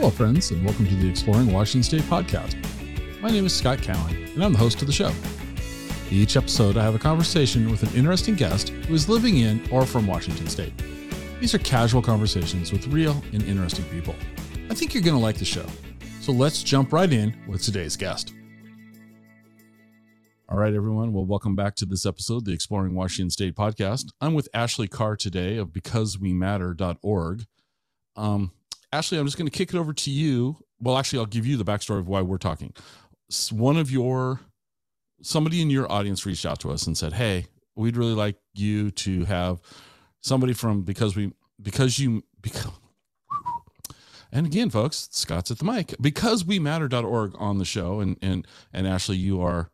Hello, friends, and welcome to the Exploring Washington State podcast. My name is Scott Cowan, and I'm the host of the show. Each episode, I have a conversation with an interesting guest who is living in or from Washington State. These are casual conversations with real and interesting people. I think you're going to like the show. So let's jump right in with today's guest. All right, everyone. Well, welcome back to this episode, the Exploring Washington State podcast. I'm with Ashley Carr today of BecauseWeMatter.org. Um, Ashley, I'm just going to kick it over to you. Well, actually, I'll give you the backstory of why we're talking. One of your, somebody in your audience reached out to us and said, Hey, we'd really like you to have somebody from because we, because you, because, and again, folks, Scott's at the mic because we matter.org on the show. And, and, and Ashley, you are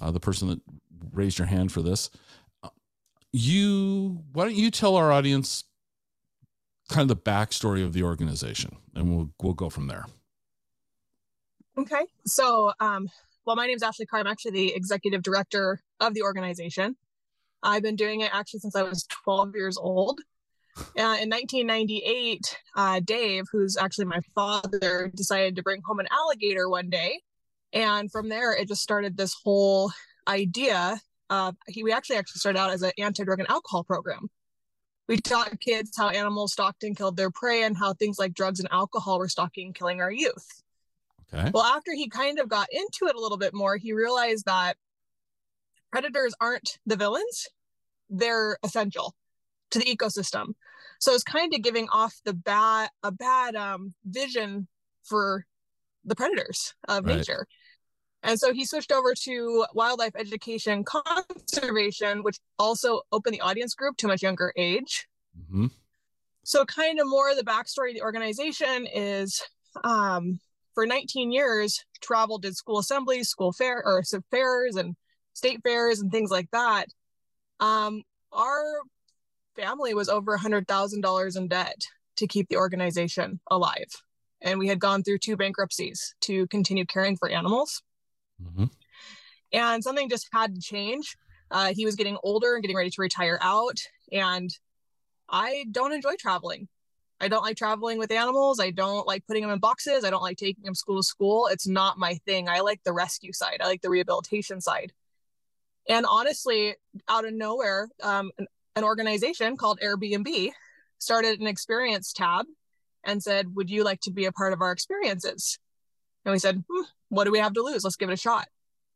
uh, the person that raised your hand for this. Uh, you, why don't you tell our audience kind of the backstory of the organization, and we'll we'll go from there. Okay, so um, well, my name is Ashley Carr. I'm actually the executive director of the organization. I've been doing it actually since I was 12 years old. Uh, in 1998, uh, Dave, who's actually my father, decided to bring home an alligator one day, and from there, it just started this whole idea. He, we actually actually started out as an anti-drug and alcohol program we taught kids how animals stalked and killed their prey and how things like drugs and alcohol were stalking and killing our youth. Okay. Well, after he kind of got into it a little bit more, he realized that predators aren't the villains, they're essential to the ecosystem. So it's kind of giving off the bad a bad um, vision for the predators of right. nature. And so he switched over to wildlife education conservation, which also opened the audience group to a much younger age. Mm-hmm. So, kind of more the backstory of the organization is um, for 19 years, traveled did school assemblies, school fair or fairs and state fairs and things like that. Um, our family was over $100,000 in debt to keep the organization alive. And we had gone through two bankruptcies to continue caring for animals. Mm-hmm. And something just had to change. Uh, he was getting older and getting ready to retire out. And I don't enjoy traveling. I don't like traveling with animals. I don't like putting them in boxes. I don't like taking them school to school. It's not my thing. I like the rescue side, I like the rehabilitation side. And honestly, out of nowhere, um, an, an organization called Airbnb started an experience tab and said, Would you like to be a part of our experiences? And we said, hmm, what do we have to lose? Let's give it a shot.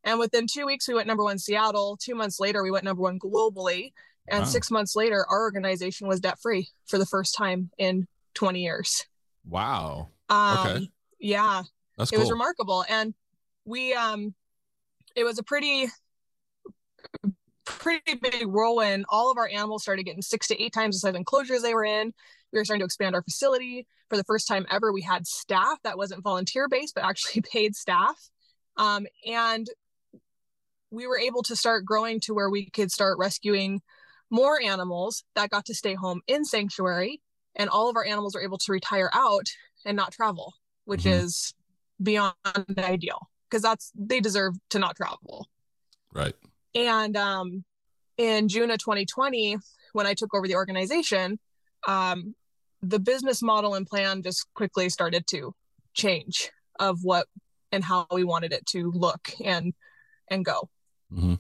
And within two weeks, we went number one Seattle. Two months later, we went number one globally. And wow. six months later, our organization was debt free for the first time in 20 years. Wow. Um, okay. Yeah. That's it cool. was remarkable. And we, um, it was a pretty, pretty big whirlwind. All of our animals started getting six to eight times the size enclosures they were in. We were starting to expand our facility for the first time ever, we had staff that wasn't volunteer based, but actually paid staff. Um, and we were able to start growing to where we could start rescuing more animals that got to stay home in sanctuary. And all of our animals were able to retire out and not travel, which mm-hmm. is beyond ideal because that's they deserve to not travel. Right. And um, in June of 2020, when I took over the organization, um, the business model and plan just quickly started to change of what and how we wanted it to look and and go. Mm-hmm.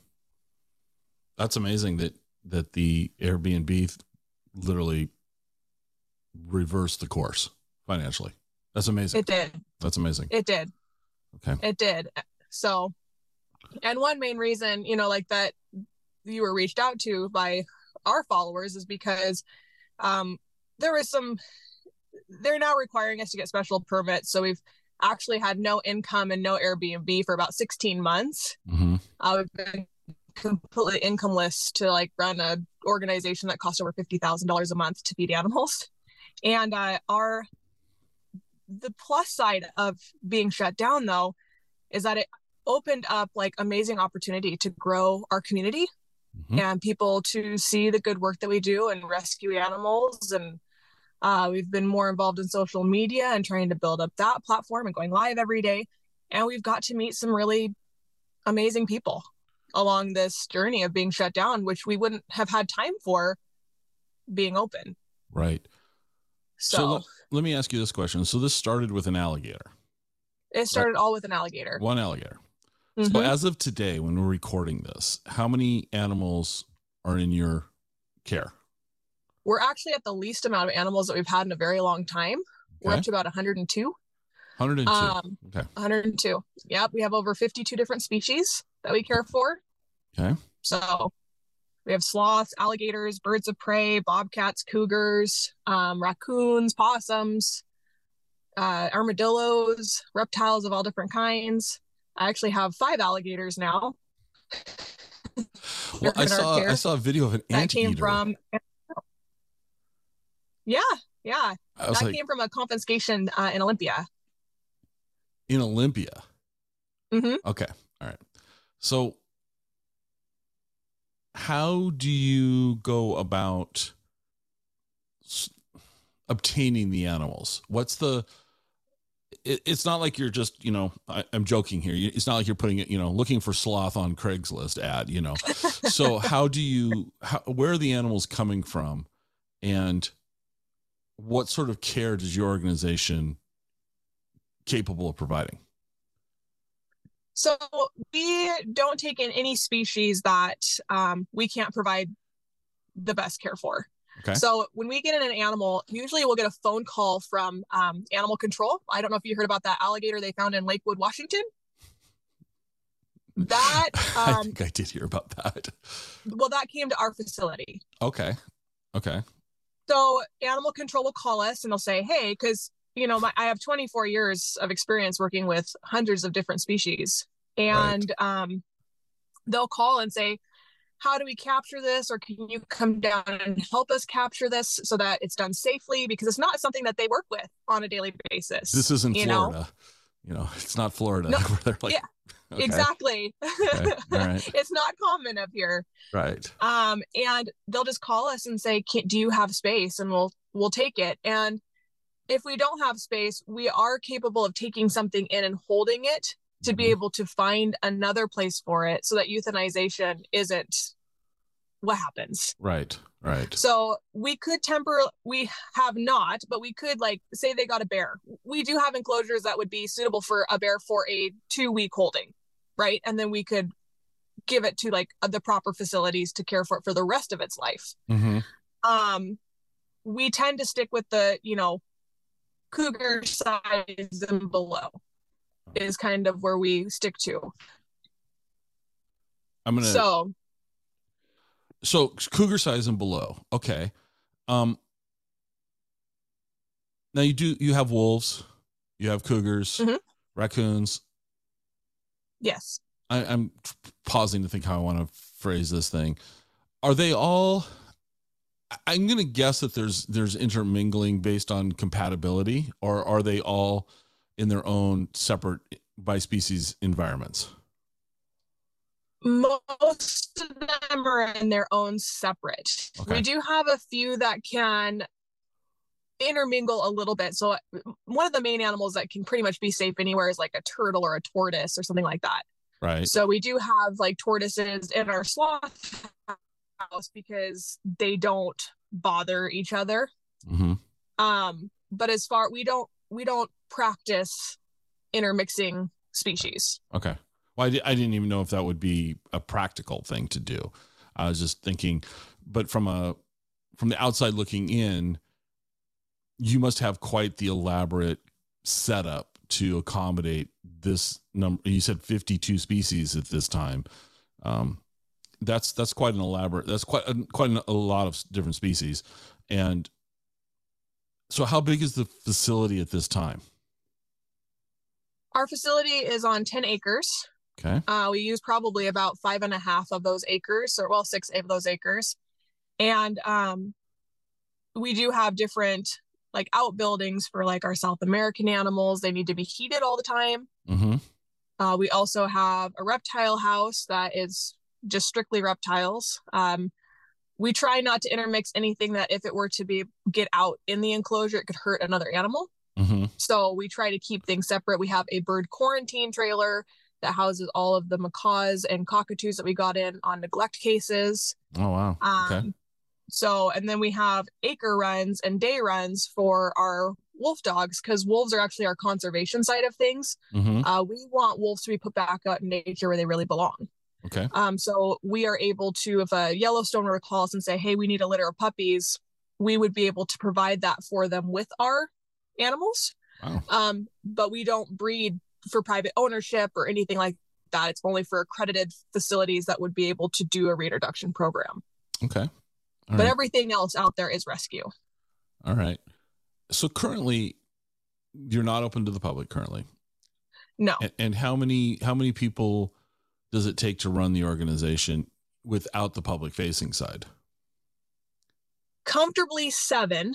That's amazing that that the Airbnb literally reversed the course financially. That's amazing. It did. That's amazing. It did. Okay. It did. So, and one main reason, you know, like that you were reached out to by our followers is because um, there was some they're now requiring us to get special permits so we've actually had no income and no airbnb for about 16 months mm-hmm. uh, we've been completely incomeless to like run a organization that costs over $50000 a month to feed animals and uh, our the plus side of being shut down though is that it opened up like amazing opportunity to grow our community mm-hmm. and people to see the good work that we do and rescue animals and uh, we've been more involved in social media and trying to build up that platform and going live every day. And we've got to meet some really amazing people along this journey of being shut down, which we wouldn't have had time for being open. Right. So, So let, let me ask you this question. So this started with an alligator, it started all with an alligator. one alligator. So Mhm. as of today, when we're recording this, how many animals are in your care? We're actually at the least amount of animals that we've had in a very long time. We're up to about 102. 102. Um, okay. 102. Yep. We have over 52 different species that we care for. Okay. So we have sloths, alligators, birds of prey, bobcats, cougars, um, raccoons, possums, uh, armadillos, reptiles of all different kinds. I actually have five alligators now. Well, I saw I saw a video of an That anteater. came from. Yeah, yeah. I That like came from a confiscation uh, in Olympia. in Olympia. Mhm. Okay. All right. So how do you go about s- obtaining the animals? What's the it, it's not like you're just, you know, I, I'm joking here. It's not like you're putting it, you know, looking for sloth on Craigslist ad, you know. so how do you how, where are the animals coming from and what sort of care does your organization capable of providing So we don't take in any species that um, we can't provide the best care for. Okay. So when we get in an animal, usually we'll get a phone call from um, animal control. I don't know if you heard about that alligator they found in Lakewood, Washington. That i um, think i did hear about that well, that came to our facility. okay okay So animal control will call us and they'll say, "Hey, because you know my, I have 24 years of experience working with hundreds of different species, and um, they'll call and say, "How do we capture this? Or can you come down and help us capture this so that it's done safely? Because it's not something that they work with on a daily basis. this isn't you know? florida you know it's not florida No, like yeah, okay, Exactly. okay, right. It's not common up here. right. Um and they'll just call us and say Can, do you have space? And we'll we'll take it. And if we don't have space we are capable of taking something in and holding it to be Mhm. able to find another place for it so that euthanization isn't what happens. Right. Right. So we could temper we have not but we could like say they got a bear. We do have enclosures that would be suitable for a bear for a two week holding right? And then we could give it to like the proper facilities to care for it for the rest of its life. Hmm um we tend to stick with the you know cougar size and below is kind of where we stick to. I'm gonna so, so cougar size and below okay. Um now you do you have wolves you have cougars Mhm. raccoons yes I, I'm pausing to think how I want to phrase this thing. Are they all? I'm going to guess that there's there's intermingling based on compatibility, or are they all in their own separate by species environments? most of them are in their own separate. Okay. We do have a few that can intermingle a little bit. So one of the main animals that can pretty much be safe anywhere is like a turtle or a tortoise or something like that. Right. So we do have like tortoises in our sloth house because they don't bother each other. hmm Um, but as far we don't we don't practice intermixing species. Okay. Well, I, di- I didn't even know if that would be a practical thing to do. I was just thinking, but from a from the outside looking in, you must have quite the elaborate setup to accommodate this number. You said fifty two species at this time. Um, that's that's quite an elaborate. That's quite a, quite a lot of different species, and so how big is the facility at this time? Our facility is on 10 acres. Okay. Uh, we use probably about five and a half of those acres, or well, six of those acres. And um, we do have different like outbuildings for like our South American animals. They need to be heated all the time. Mm-hmm. Uh, we also have a reptile house that is just strictly reptiles. Um, we try not to intermix anything that if it were to be get out in the enclosure, it could hurt another animal. Mm-hmm. So we try to keep things separate. We have a bird quarantine trailer that houses all of the macaws and cockatoos that we got in on neglect cases. Oh wow. Um, Okay. So, and then we have acre runs and day runs for our wolf dogs because wolves are actually our conservation side of things. hmm Uh, we want wolves to be put back out in nature where they really belong. Okay. Um, so we are able to, if a Yellowstone were to call us and say, "Hey, we need a litter of puppies," we would be able to provide that for them with our animals. Wow. Um, but we don't breed for private ownership or anything like that. It's only for accredited facilities that would be able to do a reintroduction program. Okay. All but right. everything else out there is rescue. All right. So currently, you're not open to the public currently. No, And, and how many how many people does it take to run the organization without the public facing side? comfortably seven.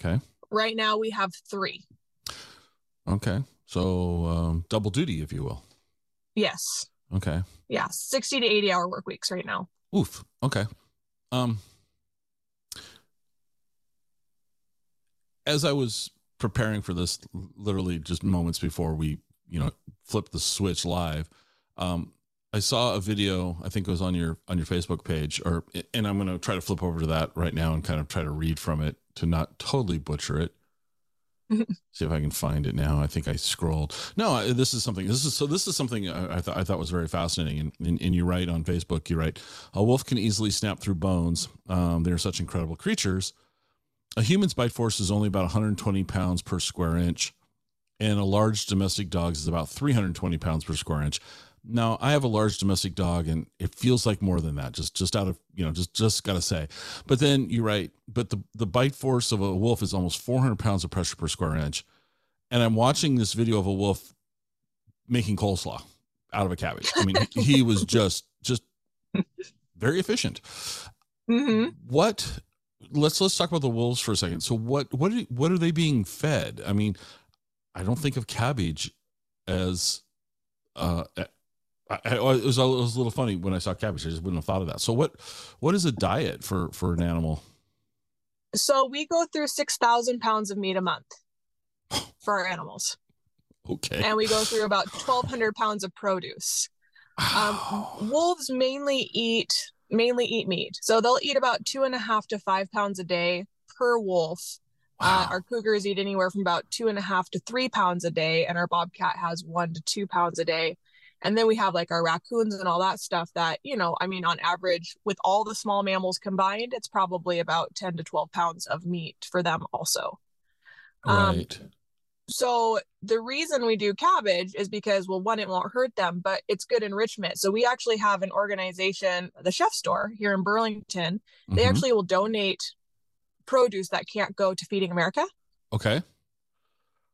Okay. Right now we have three. Okay. So um, double duty, if you will. Yes. Okay. Yeah. 60 to 80 hour work weeks right now. Oof. Okay. Um as I was preparing for this literally just moments before we, you know, flipped the switch live, um I saw a video, I think it was on your on your Facebook page or and I'm going to try to flip over to that right now and kind of try to read from it to not totally butcher it. See if I can find it now. I think I scrolled. No, I- this is something. This is so. This is something I, I thought I thought was very fascinating. And, and, and you write on Facebook. You write, a wolf can easily snap through bones. Um, they are such incredible creatures. A human's bite force is only about 120 pounds per square inch, and a large domestic dog's is about 320 pounds per square inch. Now, I have a large domestic dog, and it feels like more than that. Just, just out of you know, just, just gotta say. But then you're right. but the the bite force of a wolf is almost 400 pounds of pressure per square inch. And I'm watching this video of a wolf making coleslaw out of a cabbage. I mean, he, was just, just very efficient. hmm What? Let's let's talk about the wolves for a second. So what what are, what are they being fed? I mean, I don't think of cabbage as uh I, I, it was a, it was a little funny when I saw cabbage. I just wouldn't have thought of that. So what what is a diet for for an animal? So we go through 6,000 pounds of meat a month for our animals, Okay. and we go through about 1,200 pounds of produce. Um, wolves mainly eat mainly eat meat, so they'll eat about two and a half to five pounds a day per wolf. Uh, our cougars eat anywhere from about two and a half to three pounds a day, and our bobcat has one to two pounds a day. And then we have like our raccoons and all that stuff that, you know, I mean, on average, with all the small mammals combined, it's probably about 10 to 12 pounds of meat for them also. um, right. So the reason we do cabbage is because, well, one, it won't hurt them, but it's good enrichment. So we actually have an organization, the Chef Store here in Burlington. They Mhm. actually will donate produce that can't go to Feeding America. okay.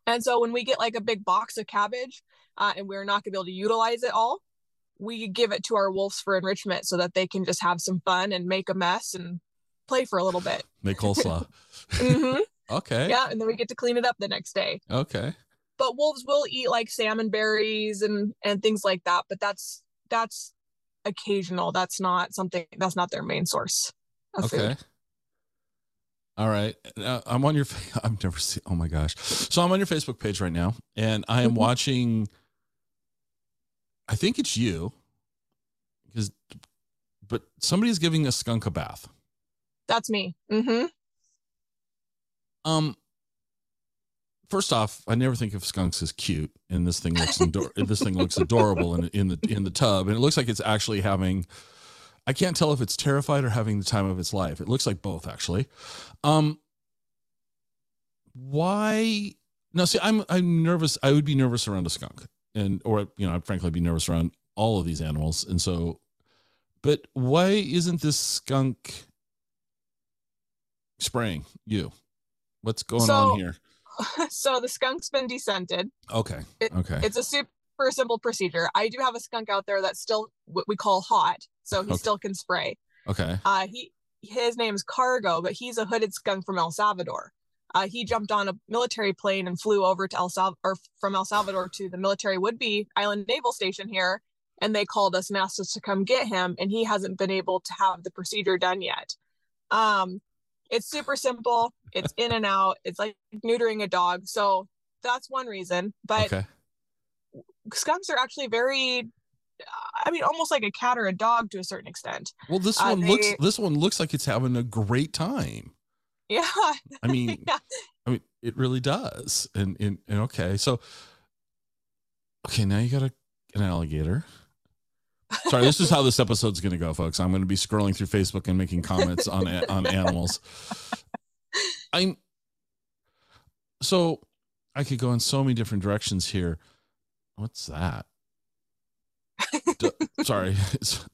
And so when we get like a big box of cabbage uh, and we're not going to be able to utilize it all, we give it to our wolves for enrichment so that they can just have some fun and make a mess and play for a little bit. Make coleslaw. hmm okay. Yeah. And then we get to clean it up the next day. Okay. But wolves will eat like salmon berries and, and things like that. But that's, that's occasional. That's not something, that's not their main source of Okay. food. All right. Uh, I'm on your. fa- I've never seen. Oh my gosh. So I'm on your Facebook page right now, and I am Mhm. watching. I think it's you, because, but somebody's giving a skunk a bath. That's me. hmm Um. First off, I never think of skunks as cute, and this thing looks ador- this thing looks adorable in in the in the tub, and it looks like it's actually having. I can't tell if it's terrified or having the time of its life. It looks like both, actually. Um. Why? No, see, I'm I'm nervous. I would be nervous around a skunk, and or you know, I'd frankly be nervous around all of these animals, and so. But why isn't this skunk spraying you? What's going So- on here? so the skunk's been descented. Okay. It- okay. It's a super simple procedure. I do have a skunk out there that's still what we call hot, so he Okay. still can spray. Okay. Uh, he his name's Cargo, but he's a hooded skunk from El Salvador. Uh, he jumped on a military plane and flew over to El Sal or from El Salvador to the military Whidbey Island Naval Station here, and they called us and asked us to come get him, and he hasn't been able to have the procedure done yet. Um, it's super simple. It's in and out. It's like neutering a dog, so that's one reason. But Okay. skunks are actually very I mean, almost like a cat or a dog to a certain extent. Well, this Uh, one looks this one looks like it's having a great time. Yeah. I mean, Yeah. I mean, it really does. And and, and okay, so okay, now you got a, an alligator. Sorry, this is how this episode's going to go, folks. I'm going to be scrolling through Facebook and making comments on on animals. I'm so I could go in so many different directions here. What's that? D- sorry, it's-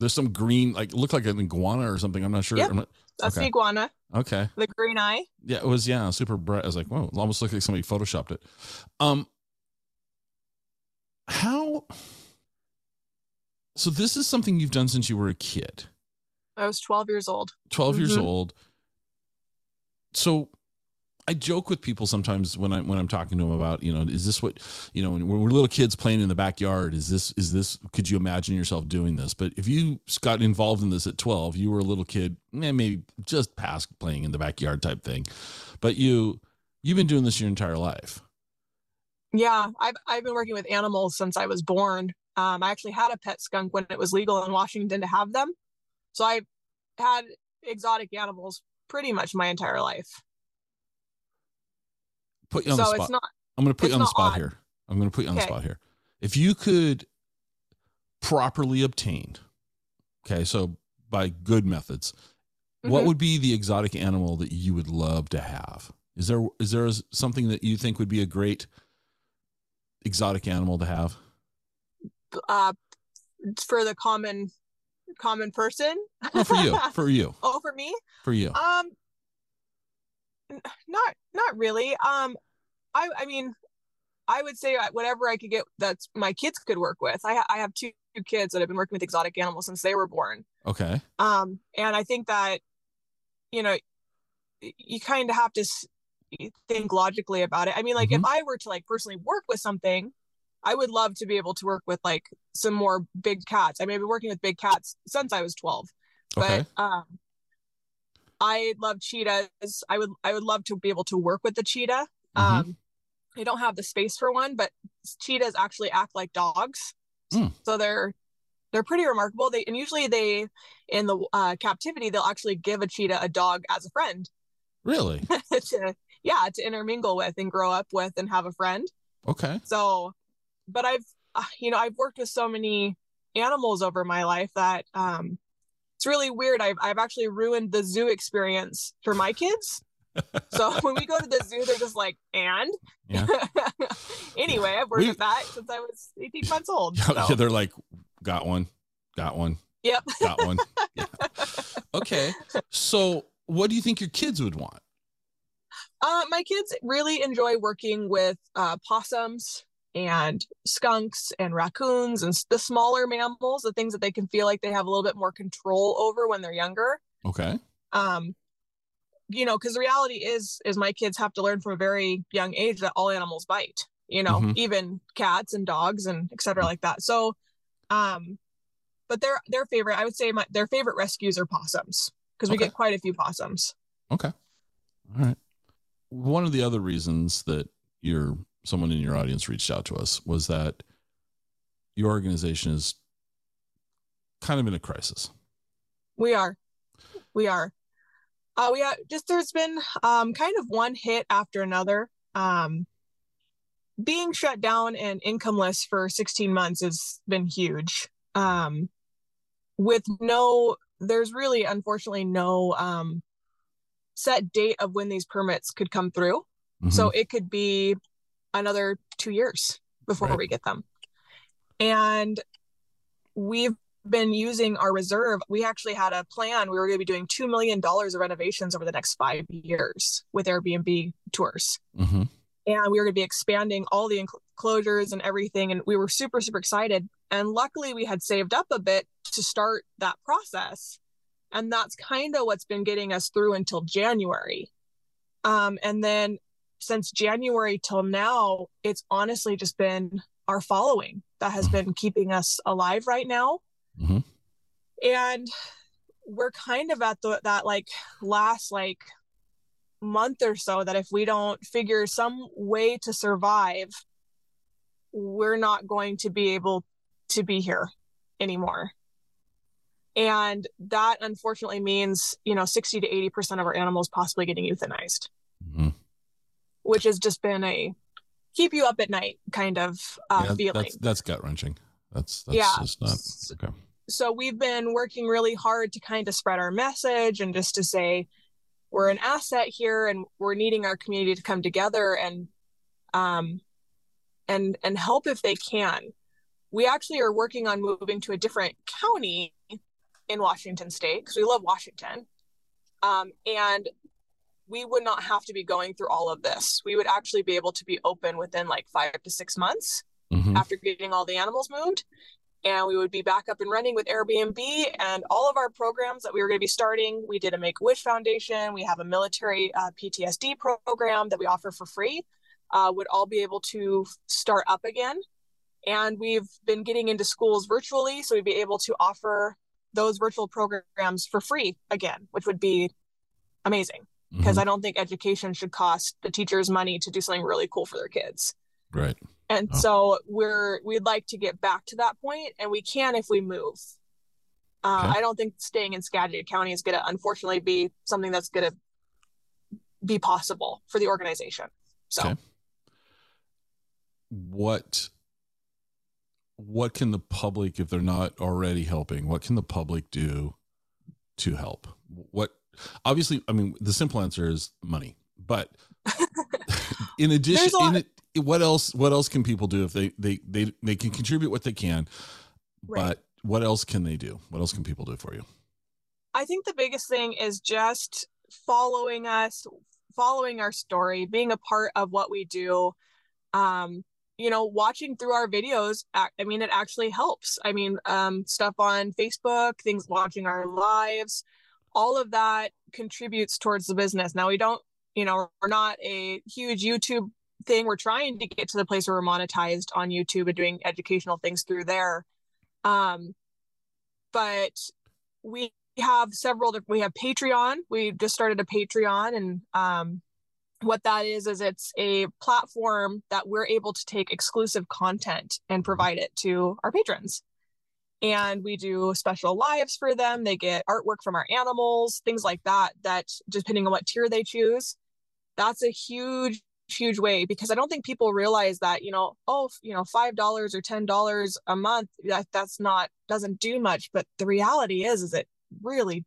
there's some green, like look like an iguana or something. I'm not sure. Yep. I'm not, That's Okay. the iguana, okay, the green eye. yeah, it was yeah, super bright. I was like, whoa, it almost looked like somebody photoshopped it. Um, how? So this is something you've done since you were a kid. I was 12 years old. 12 years Mhm. old so i joke with people sometimes when i when i'm talking to them about you know is this what you know when we're little kids playing in the backyard is this is this could you imagine yourself doing this but if you got involved in this at 12 you were a little kid eh, maybe just past playing in the backyard type thing but you you've been doing this your entire life Yeah, I've I've been working with animals since I was born. Um, I actually had a pet skunk when it was legal in Washington to have them, so I had exotic animals pretty much my entire life. put you on so the spot. not i'm going to put you on the spot odd. here. I'm going to put you on the spot here. If you could properly obtain okay so by good methods what Mhm. would be the exotic animal that you would love to have? Is there is there something that you think would be a great exotic animal to have uh, for the common common person. no, for you for you oh, for me? for you Um, not not really. Um, I I mean, I would say uh, whatever I could get that my kids could work with. I ha- I have two kids that have been working with exotic animals since they were born. okay Um, and I think that you know, you kind of have to think logically about it. I mean, like if I were to like personally work with something. I would love to be able to work with like some more big cats. I mean, I've been working with big cats since I was 12 okay. but um i love cheetahs. I would i would love to be able to work with the cheetah. Mhm. um i don't have the space for one but cheetahs actually act like dogs. Mm. so they're they're pretty remarkable. They and usually they in the uh, captivity they'll actually give a cheetah a dog as a friend. Really? To yeah to intermingle with and grow up with and have a friend. Okay. So but i've uh, you know i've worked with so many animals over my life that um it's really weird. I've, I've actually ruined the zoo experience for my kids. So when we go to the zoo they're just like and? Yeah. anyway i've worked We- with that since i was 18 months old so. yeah, they're like got one got one yep. got one. Yeah. okay. So what do you think your kids would want? Uh, my kids really enjoy working with uh, possums and skunks and raccoons and the smaller mammals, the things that they can feel like they have a little bit more control over when they're younger. okay Um, you know, because the reality is, is my kids have to learn from a very young age that all animals bite. You know, Mhm. even cats and dogs and et cetera like that. So, um, but their their favorite, I would say, my their favorite rescues are possums because we Okay. get quite a few possums. Okay. All right. One of the other reasons that your someone in your audience reached out to us was that your organization is kind of in a crisis. We are. We are. Uh, we are, just there's been um, kind of one hit after another. Um, being shut down and incomeless for 16 months has been huge. Um, with no, there's really unfortunately no um, set date of when these permits could come through. So it could be another two years before Right. we get them. And we've been using our reserve. We actually had a plan. We were going to be doing $2 million of renovations over the next five years with Airbnb tours. hmm And we were going to be expanding all the enclosures and everything. And we were super, super excited. And luckily, we had saved up a bit to start that process. And that's kind of what's been getting us through until January. Um, and then since January till now, it's honestly just been our following that has been keeping us alive right now. Mhm. And we're kind of at the that like last like month or so that if we don't figure some way to survive, we're not going to be able to be here anymore. And that unfortunately means, you know, 60 to 80% of our animals possibly getting euthanized, mm-hmm. Which has just been a keep you up at night kind of uh, yeah, feeling. That's, that's gut wrenching. That's, that's yeah. just not okay. So we've been working really hard to kind of spread our message and just to say we're an asset here and we're needing our community to come together and um and and help if they can. We actually are working on moving to a different county in Washington State because we love Washington. Um, and we would not have to be going through all of this. We would actually be able to be open within like five to six months mm-hmm. after getting all the animals moved. And we would be back up and running with Airbnb and all of our programs that we were going to be starting. We did a Make Wish Foundation. We have a military uh, PTSD program that we offer for free, uh, would all be able to start up again. And we've been getting into schools virtually. So we'd be able to offer those virtual programs for free again, which would be amazing because mm-hmm. I don't think education should cost the teachers money to do something really cool for their kids. Right. And oh. so we're we'd like to get back to that point, and we can if we move. Uh, okay. I don't think staying in Skagit County is going to, unfortunately, be something that's going to be possible for the organization. So, okay. what what can the public, if they're not already helping, what can the public do to help? What obviously, I mean, the simple answer is money, but in addition, in it, what else? What else can people do if they they they they can contribute what they can, right. but what else can they do? What else can people do for you? I think the biggest thing is just following us, following our story, being a part of what we do. Um, you know watching through our videos i mean it actually helps i mean um, stuff on facebook things watching our lives all of that contributes towards the business. Now we don't you know we're not a huge youtube thing. We're trying to get to the place where we're monetized on youtube and doing educational things through there. Um but we have several we have patreon. We just started a patreon and um what that is is it's a platform that we're able to take exclusive content and mm-hmm. provide it to our patrons and we do special lives for them. They get artwork from our animals things like that that depending on what tier they choose. That's a huge huge way because i don't think people realize that you know oh you know five dollars or ten dollars a month that that's not doesn't do much but the reality is is it really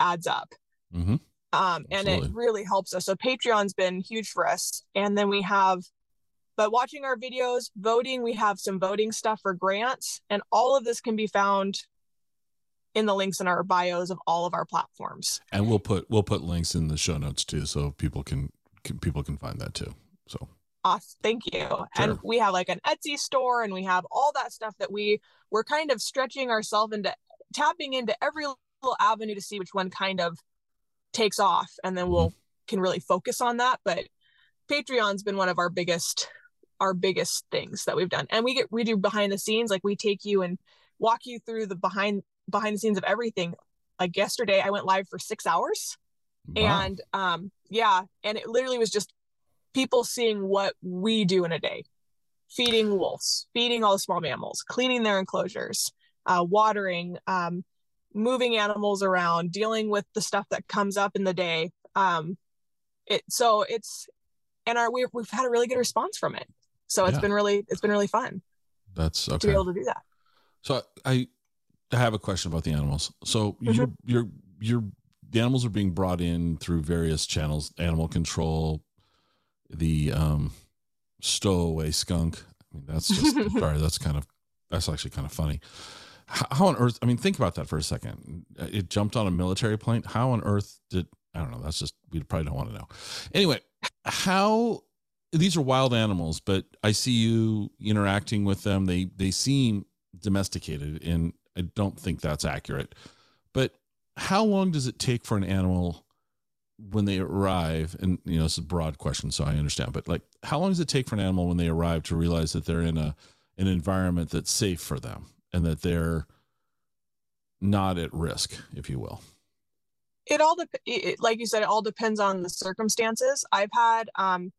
adds up. Mm-hmm. Um, and it really helps us. So Patreon's been huge for us. And then we have, but watching our videos, voting, we have some voting stuff for grants, and all of this can be found in the links in our bios of all of our platforms. And we'll put we'll put links in the show notes too, so people can, can people can find that too. So awesome, thank you. Sure. And we have like an Etsy store, and we have all that stuff that we we're kind of stretching ourselves into tapping into every little avenue to see which one kind of takes off and then we'll mm-hmm. can really focus on that but patreon's been one of our biggest our biggest things that we've done and we get we do behind the scenes like we take you and walk you through the behind behind the scenes of everything like yesterday i went live for six hours wow. and um yeah and it literally was just people seeing what we do in a day feeding wolves feeding all the small mammals cleaning their enclosures uh, watering um, moving animals around, dealing with the stuff that comes up in the day. Um, it so it's and our we've we've had a really good response from it. So it's yeah. been really it's been really fun. That's okay. To be able to do that. So I I have a question about the animals. So mm-hmm. you're you're you're the animals are being brought in through various channels, animal control, the um stowaway skunk. I mean that's just sorry, that's kind of that's actually kind of funny how on earth i mean think about that for a second it jumped on a military plane how on earth did i don't know that's just we probably don't want to know anyway how these are wild animals but i see you interacting with them they they seem domesticated and i don't think that's accurate but how long does it take for an animal when they arrive and you know it's a broad question so i understand but like how long does it take for an animal when they arrive to realize that they're in a an environment that's safe for them and that they're not at risk, if you will? It all, de- like you said, it all depends on the circumstances. I've had um,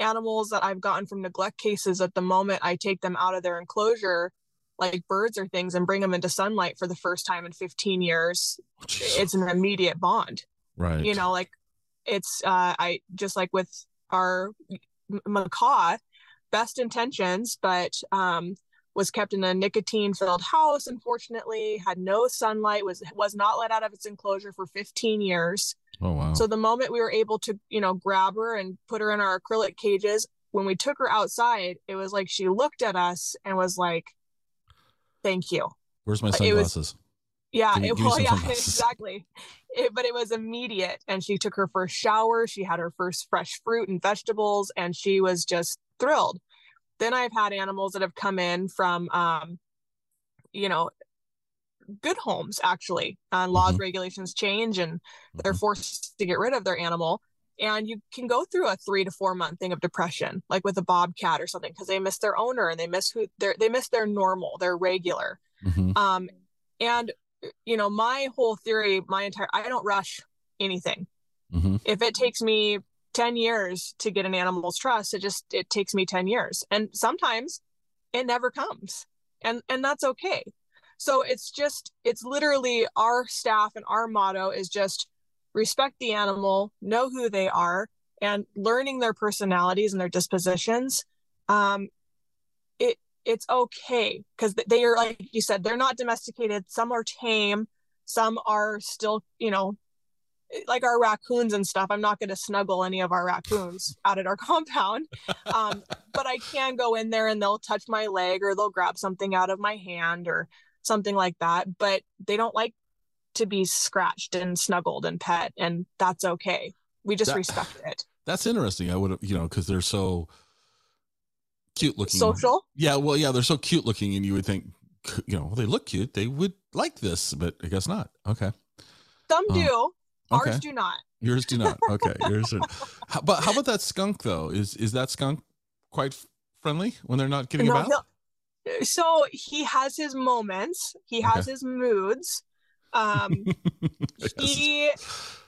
animals that I've gotten from neglect cases at the moment I take them out of their enclosure like birds or things and bring them into sunlight for the first time in 15 years. It's an immediate bond. Right. you know like it's uh i just like with our macaw best intentions but um was kept in a nicotine filled house unfortunately had no sunlight was was not let out of its enclosure for 15 years Oh wow. so the moment we were able to you know grab her and put her in our acrylic cages when we took her outside it was like she looked at us and was like thank you Where's my it was- sunglasses? yeah, me- it, well, yeah, sunglasses. exactly. It, but it was immediate, and she took her first shower. She had her first fresh fruit and vegetables, and she was just thrilled. Then I've had animals that have come in from, um, you know, good homes actually. Uh, laws Mhm. regulations change, and they're Mhm. forced to get rid of their animal. And you can go through a three to four month thing of depression, like with a bobcat or something, because they miss their owner and they miss who they're they miss their normal, their regular. Mhm. Um, and you know, my whole theory, my entire, I don't rush anything. Mhm. If it takes me 10 years to get an animal's trust, it just, it takes me 10 years. And sometimes it never comes and, and that's okay. So it's just, it's literally our staff and our motto is just respect the animal, know who they are and learning their personalities and their dispositions. Um, it, it's okay because they are like you said they're not domesticated some are tame some are still you know like our raccoons and stuff i'm not going to snuggle any of our raccoons out at our compound um, but i can go in there and they'll touch my leg or they'll grab something out of my hand or something like that but they don't like to be scratched and snuggled and pet and that's okay we just That- respect it That's interesting. I would have, you know, because they're so cute looking. social Yeah, well, yeah, they're so cute looking, and you would think, you know, they look cute. They would like this, but I guess not. Okay, some Oh, do okay. ours do not Yours do not. Okay, yours. Are, how, but how about that skunk though? Is is that skunk quite friendly when they're not getting No, about? so he has his moments he has his moods um he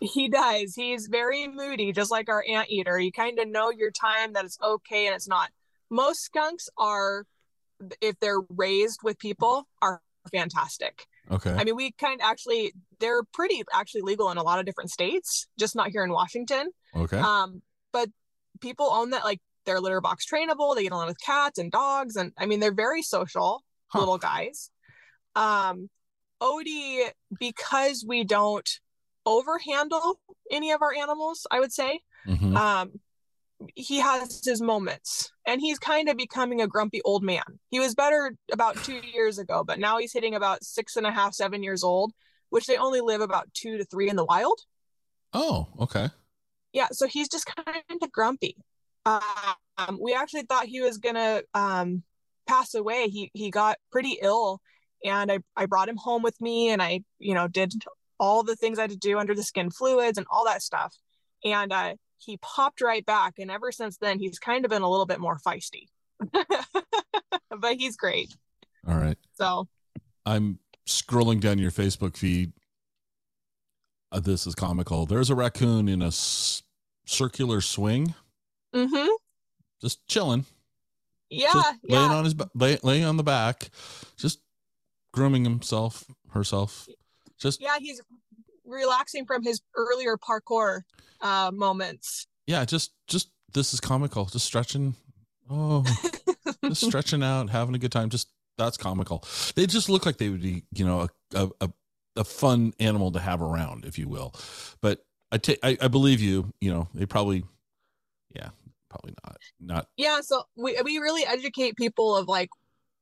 he does he's very moody just like our anteater you kind of know your time that it's okay and it's not most skunks are if they're raised with people are fantastic Okay. i mean we kind of actually they're pretty actually legal in a lot of different states just not here in washington Okay. um, but people own that like they're litter box trainable. They get along with cats and dogs, and I mean they're very social Huh. little guys. Um, Odie, because we don't overhandle any of our animals, I would say, Mhm. um, he has his moments, and he's kind of becoming a grumpy old man. He was better about two years ago, but now he's hitting about six and a half, seven years old, which they only live about two to three in the wild Oh, okay. yeah so he's just kind of grumpy um, we actually thought he was gonna um, pass away he he got pretty ill and I, I brought him home with me and i you know did all the things i had to do under the skin fluids and all that stuff and uh, he popped right back and ever since then he's kind of been a little bit more feisty but he's great All right. so I'm scrolling down your Facebook feed. Uh, this is comical. There's a raccoon in a s- circular swing, Mm hmm just chilling, yeah just laying yeah on his ba- lay, laying on the back, just grooming himself, herself. Just yeah he's relaxing from his earlier parkour uh, moments yeah, just just this is comical. Just stretching. Oh, just stretching out, having a good time. Just that's comical. They just look like they would be, you know, a a, a, fun animal to have around, if you will. But I take, I, I believe you. You know, they probably, yeah, probably not, not yeah so we, we really educate people of like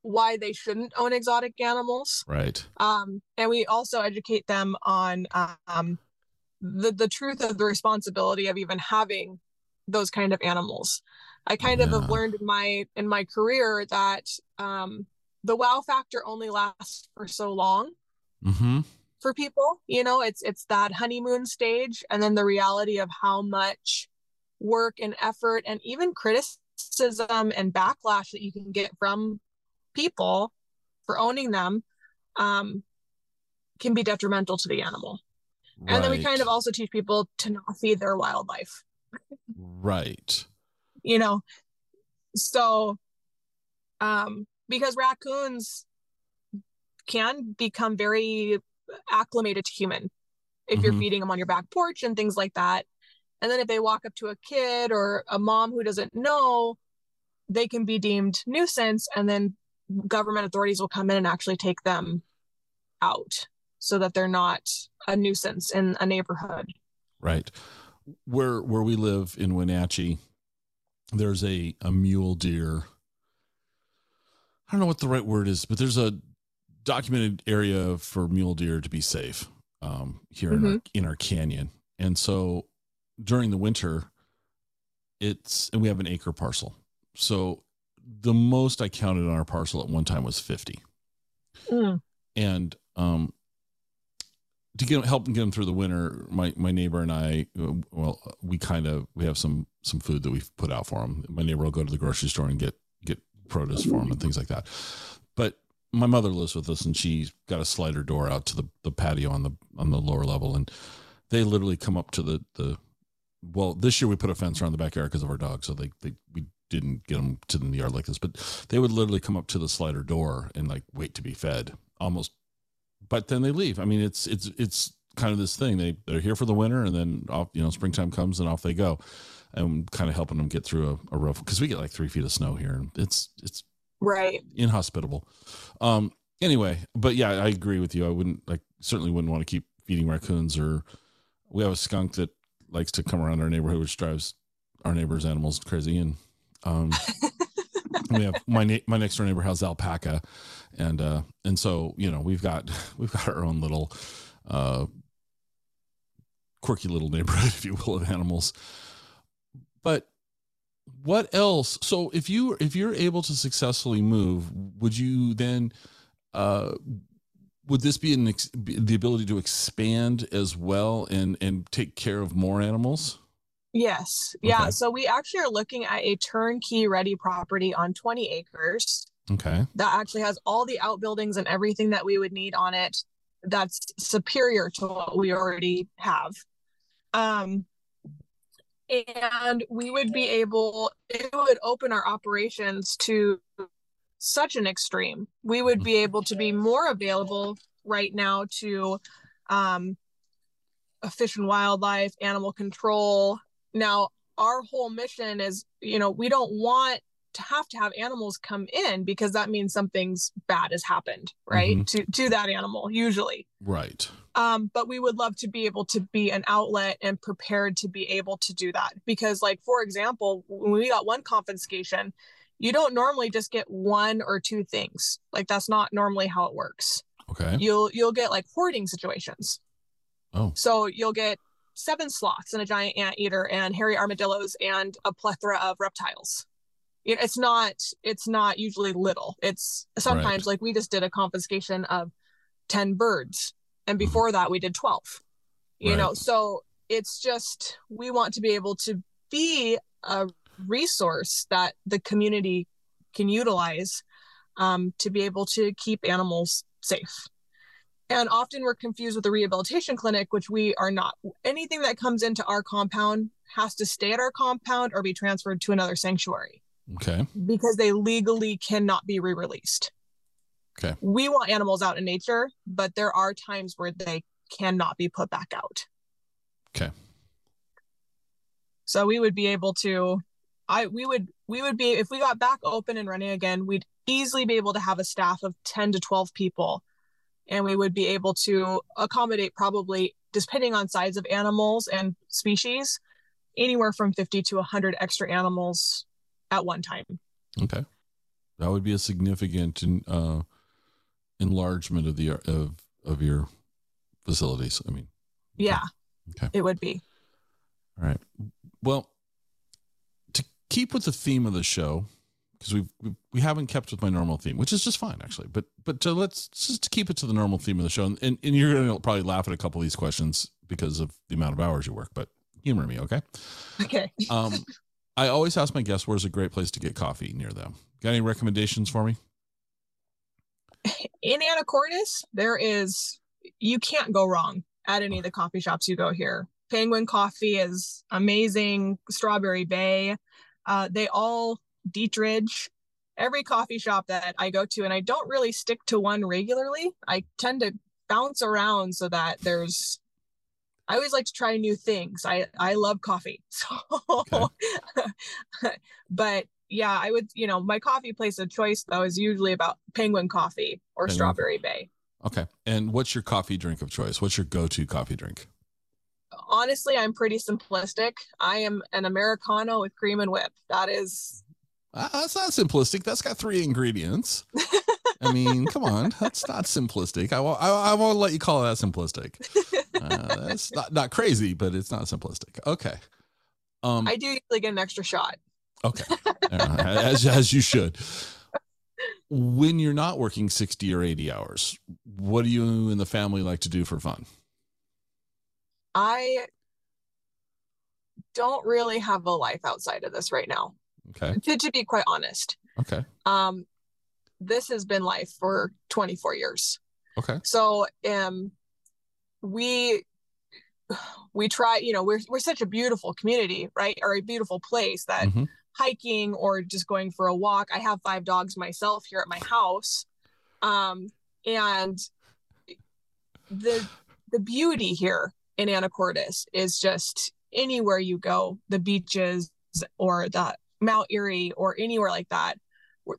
why they shouldn't own exotic animals right. um, and we also educate them on um, the, the truth of the responsibility of even having those kind of animals i kind of have learned in my in my career that um, the wow factor only lasts for so long Mm-hmm. for people you know it's it's that honeymoon stage and then the reality of how much work and effort and even criticism and backlash that you can get from people for owning them um, can be detrimental to the animal and then we kind of also teach people to not feed their wildlife right. you know so um because raccoons can become very acclimated to human if you're Mhm. feeding them on your back porch and things like that. And then if they walk up to a kid or a mom who doesn't know, they can be deemed nuisance and then government authorities will come in and actually take them out so that they're not a nuisance in a neighborhood. Right. Where where we live in Wenatchee, there's a a mule deer. I don't know what the right word is, but there's a documented area for mule deer to be safe um, here in, our, in our canyon. And so during the winter, it's and we have an acre parcel. So the most I counted on our parcel at one time was 50 Mm. and um to get help and get them through the winter my my neighbor and i uh, well we kind of we have some some food that we've put out for them my neighbor will go to the grocery store and get get produce for them and things like that. But my mother lives with us and she's got a slider door out to the the patio on the on the lower level and they literally come up to the the well this year we put a fence around the backyard because of our dog. So they they we didn't get them to the yard like this but they would literally come up to the slider door and like wait to be fed almost. But then they leave. I mean it's it's it's kind of this thing. They they're here for the winter and then off you know springtime comes and off they go. And kind of helping them get through a, a rough because we get like three feet of snow here and it's it's Right. inhospitable. Um anyway but yeah i agree with you. I wouldn't like certainly wouldn't want to keep feeding raccoons or we have a skunk that likes to come around our neighborhood which drives our neighbors animals crazy and um we have my na- my next door neighbor has alpaca and uh and so you know we've got we've got our own little uh quirky little neighborhood if you will of animals. But what else so if you if you're able to successfully move would you then uh would this be an ex- the ability to expand as well and and take care of more animals Yes. Yeah. Okay. So we actually are looking at a turnkey ready property on 20 acres okay that actually has all the outbuildings and everything that we would need on it that's superior to what we already have. Um, and we would be able, it would open our operations to such an extreme. We would be able to be more available right now to um, fish and wildlife, animal control. Now, our whole mission is, you know, we don't want to have to have animals come in because that means something's bad has happened right? Mhm. to to that animal usually. Right. Um but we would love to be able to be an outlet and prepared to be able to do that because like for example when we got one confiscation you don't normally just get one or two things. Like that's not normally how it works. Okay. You'll you'll get like hoarding situations. Oh. So you'll get seven sloths and a giant anteater and hairy armadillos and a plethora of reptiles. It's not it's not usually little. It's sometimes like we just did a confiscation of 10 birds and before that we did 12. You know, so it's just we want to be able to be a resource that the community can utilize um, to be able to keep animals safe. And often we're confused with the rehabilitation clinic, which we are not. Anything that comes into our compound has to stay at our compound or be transferred to another sanctuary okay because they legally cannot be re released. Okay. We want animals out in nature, but there are times where they cannot be put back out. Okay. So we would be able to I we would we would be if we got back open and running again, we'd easily be able to have a staff of 10 to 12 people and we would be able to accommodate probably depending on size of animals and species anywhere from 50 to 100 extra animals at one time. Okay, that would be a significant uh, enlargement of the of of your facilities. I mean, Yeah. Okay. It would be. all right. Well, to keep with the theme of the show, because we've, we we haven't kept with my normal theme, which is just fine actually. But but to, let's just keep it to the normal theme of the show, and and, and you're gonna probably laugh at a couple of these questions because of the amount of hours you work, but humor me, okay? Okay. Um, I always ask my guests where's a great place to get coffee near them. Got any recommendations for me? in Anacortes, there is you can't go wrong at any of the coffee shops you go here. Penguin Coffee is amazing. Strawberry Bay, uh, they all Dietrich, every coffee shop that I go to, and I don't really stick to one regularly. I tend to bounce around so that there's I always like to try new things. I I love coffee. So okay. but yeah, I would, you know, my coffee place of choice though is usually about Penguin Coffee or Penguin. Strawberry Bay. Okay. And what's your coffee drink of choice? What's your go-to coffee drink? Honestly, I'm pretty simplistic. I am an americano with cream and whip. That is uh, that's not simplistic. That's got three ingredients. I mean, come on, that's not simplistic. I won't. I, I won't let you call that simplistic. Uh, that's not not crazy, but it's not simplistic. Okay. Um, I do usually get an extra shot. Okay, as as you should. When you're not working sixty or eighty hours, what do you and the family like to do for fun? I don't really have a life outside of this right now. Okay. To, to be quite honest. Okay. Um, this has been life for 24 years. Okay. So um we we try, you know, we're we're such a beautiful community, right? Or a beautiful place that mm-hmm. hiking or just going for a walk. I have five dogs myself here at my house. Um and the the beauty here in Anacortes is just anywhere you go, the beaches or the Mount Erie or anywhere like that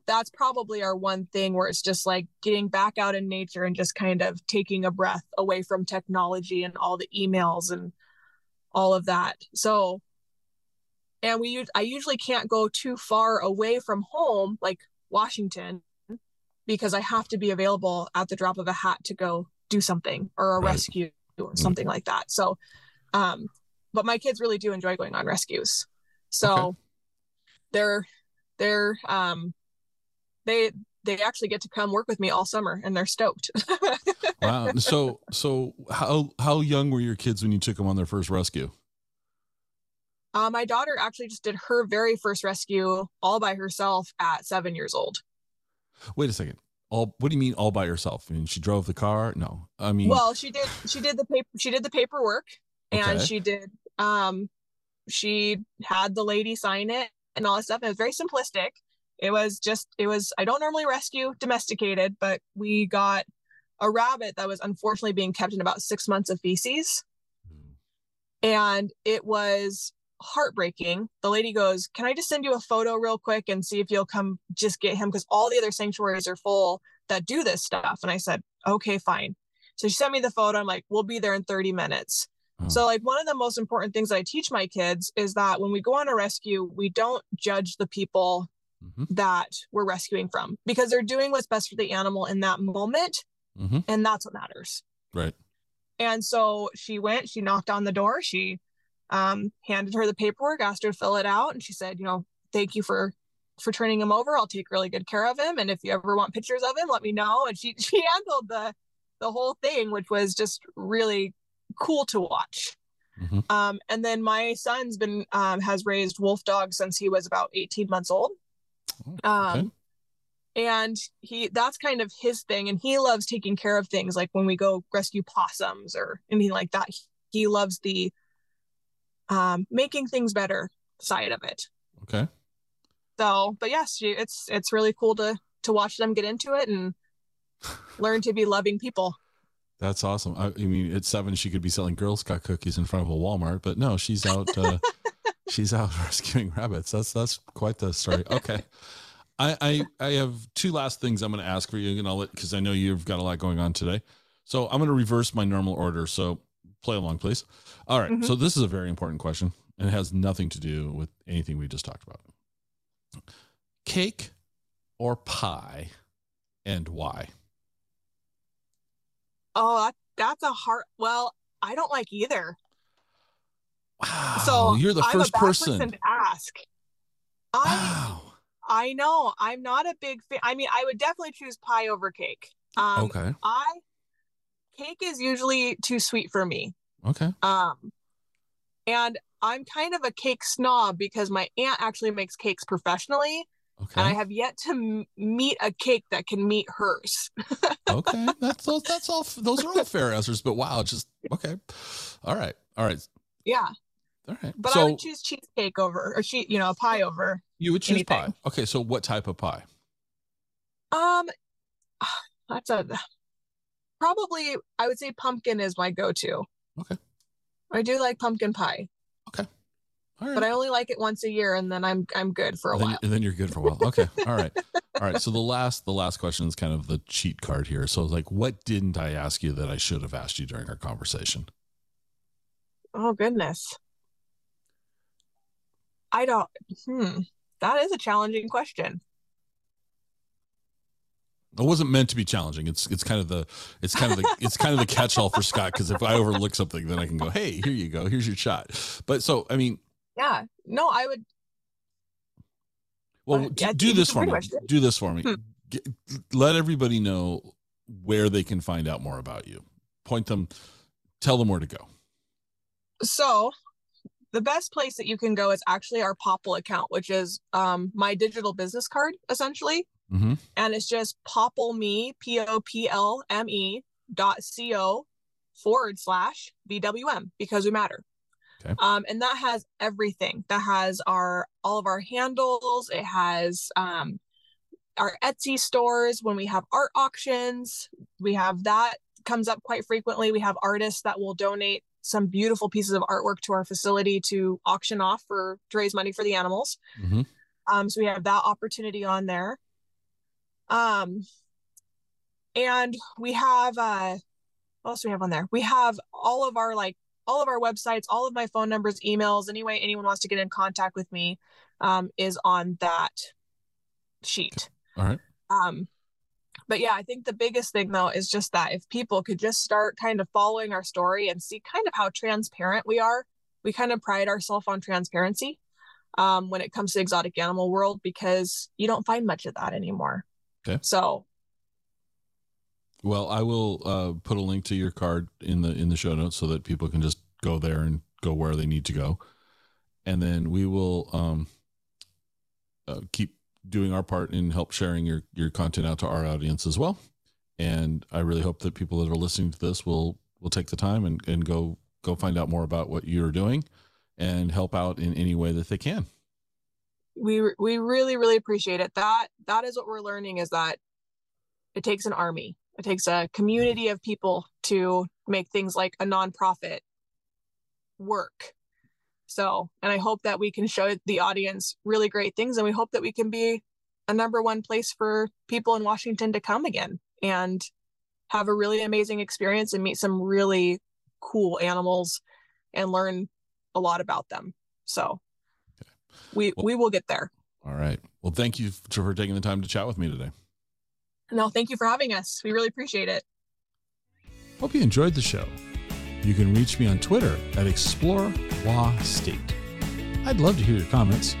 that's probably our one thing where it's just like getting back out in nature and just kind of taking a breath away from technology and all the emails and all of that. So, and we I usually can't go too far away from home, like Washington, because I have to be available at the drop of a hat to go do something or a right. rescue or mm-hmm. something mm-hmm. like that. So, um, but my kids really do enjoy going on rescues. So okay. They're they're um they they actually get to come work with me all summer and they're stoked. wow. So so how how young were your kids when you took them on their first rescue? Uh, my daughter actually just did her very first rescue all by herself at seven years old. Wait a second. All what do you mean all by herself? I mean she drove the car? No. I mean Well, she did she did the paper she did the paperwork and okay. she did um she had the lady sign it and all that stuff. It was very simplistic. It was just it was i don't normally rescue domesticated but we got a rabbit that was unfortunately being kept in about six months of feces. Hmm. And it was heartbreaking. The lady goes can i just send you a photo real quick and see if you'll come just get him? Because all the other sanctuaries are full that do this stuff. And i said okay fine. So she sent me the photo. I'm like we'll be there in 30 minutes so like one of the most important things i teach my kids is that when we go on a rescue we don't judge the people mm-hmm. that we're rescuing from because they're doing what's best for the animal in that moment. Mm-hmm. And that's what matters. Right. And so she went, she knocked on the door, she um, handed her the paperwork, asked her to fill it out. And she said, you know, thank you for for turning him over. I'll take really good care of him. And if you ever want pictures of him, let me know. And she she handled the the whole thing, which was just really cool to watch. Mm-hmm. Um, and then my son's been um, has raised wolf dogs since he was about 18 months old. Oh, um, and he that's kind of his thing and he loves taking care of things like when we go rescue possums or anything like that he loves the um making things better side of it okay so but yes it's it's really cool to to watch them get into it and learn to be loving people that's awesome I, I, mean at seven she could be selling girl scout cookies in front of a walmart but no she's out uh she's out rescuing rabbits. That's that's quite the story. Okay. I, I I have two last things I'm going to ask for you, and I'll let because I know you've got a lot going on today. So I'm going to reverse my normal order. So play along, please. All right, mm-hmm. So this is a very important question, and it has nothing to do with anything we just talked about. Cake or pie, and why? Oh, that's a hard. Well, I don't like either. Wow. So you're the 1st person. person. to ask. I, wow. I know. I'm not a big fan. I mean, I would definitely choose pie over cake. Um, okay. I cake is usually too sweet for me. Okay. Um, and I'm kind of a cake snob because my aunt actually makes cakes professionally. Okay. And I have yet to m- meet a cake that can meet hers. okay, that's that's all. Those are all fair answers. But wow, just okay. All right, all right. Yeah. All right. But so, I would choose cheesecake over, or she, you know, a pie over. You would choose anything. pie. Okay, so what type of pie? Um, that's a probably I would say pumpkin is my go-to. Okay. I do like pumpkin pie, All right. but I only like it once a year, and then I'm I'm good for a then, while. and then you're good for a while. Okay. All right. All right. So the last the last question is kind of the cheat card here. So like what didn't I ask you that I should have asked you during our conversation? Oh goodness. I don't. Hmm. That is a challenging question. It wasn't meant to be challenging. It's it's kind of the it's kind of the it's kind of the catch all for Scott because if I overlook something, then I can go, hey, here you go, here's your shot. But so I mean, Yeah. No, I would. well, Uh, do, yeah, do this for me. do. This for me. Hmm. Get, let everybody know where they can find out more about you. Point them, tell them where to go. So, the best place that you can go is actually our Popl account, which is um my digital business card essentially. Mm-hmm. and it's just popple me p o p l m e dot c o forward slash bwm because we matter. Okay. Um, and that has everything. That has our all of our handles. It has um, our Etsy stores. When we have art auctions, we have that comes up quite frequently. We have artists that will donate some beautiful pieces of artwork to our facility to auction off for to raise money for the animals. Mm-hmm. Um, so we have that opportunity on there. Um, and we have uh, what else do we have on there? We have all of our like all of our websites, all of my phone numbers, emails, any way anyone wants to get in contact with me, um, is on that sheet. All right. Um, but yeah, I think the biggest thing though is just that if people could just start kind of following our story and see kind of how transparent we are, we kind of pride ourselves on transparency um, when it comes to exotic animal world because you don't find much of that anymore. Okay. So Well, I will uh, put a link to your card in the in the show notes so that people can just go there and go where they need to go, and then we will um, uh, keep doing our part in help sharing your your content out to our audience as well. And I really hope that people that are listening to this will will take the time and, and go go find out more about what you're doing and help out in any way that they can. we we really really appreciate it. That that is what we're learning is that it takes an army. It takes a community of people to make things like a nonprofit work. So, and I hope that we can show the audience really great things and we hope that we can be a number one place for people in Washington to come again and have a really amazing experience and meet some really cool animals and learn a lot about them. So, we Well- we will get there. All right. Well, thank you for taking the time to chat with me today. No, thank you for having us. We really appreciate it. Hope you enjoyed the show. You can reach me on Twitter at Explore Wa State. I'd love to hear your comments.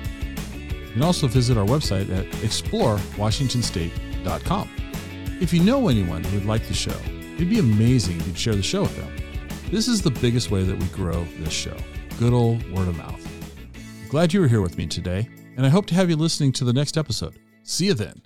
You can also visit our website at explorewashingtonstate.com. If you know anyone who would like the show, it'd be amazing if you'd share the show with them. This is the biggest way that we grow this show. Good old word of mouth. Glad you were here with me today, and I hope to have you listening to the next episode. See you then.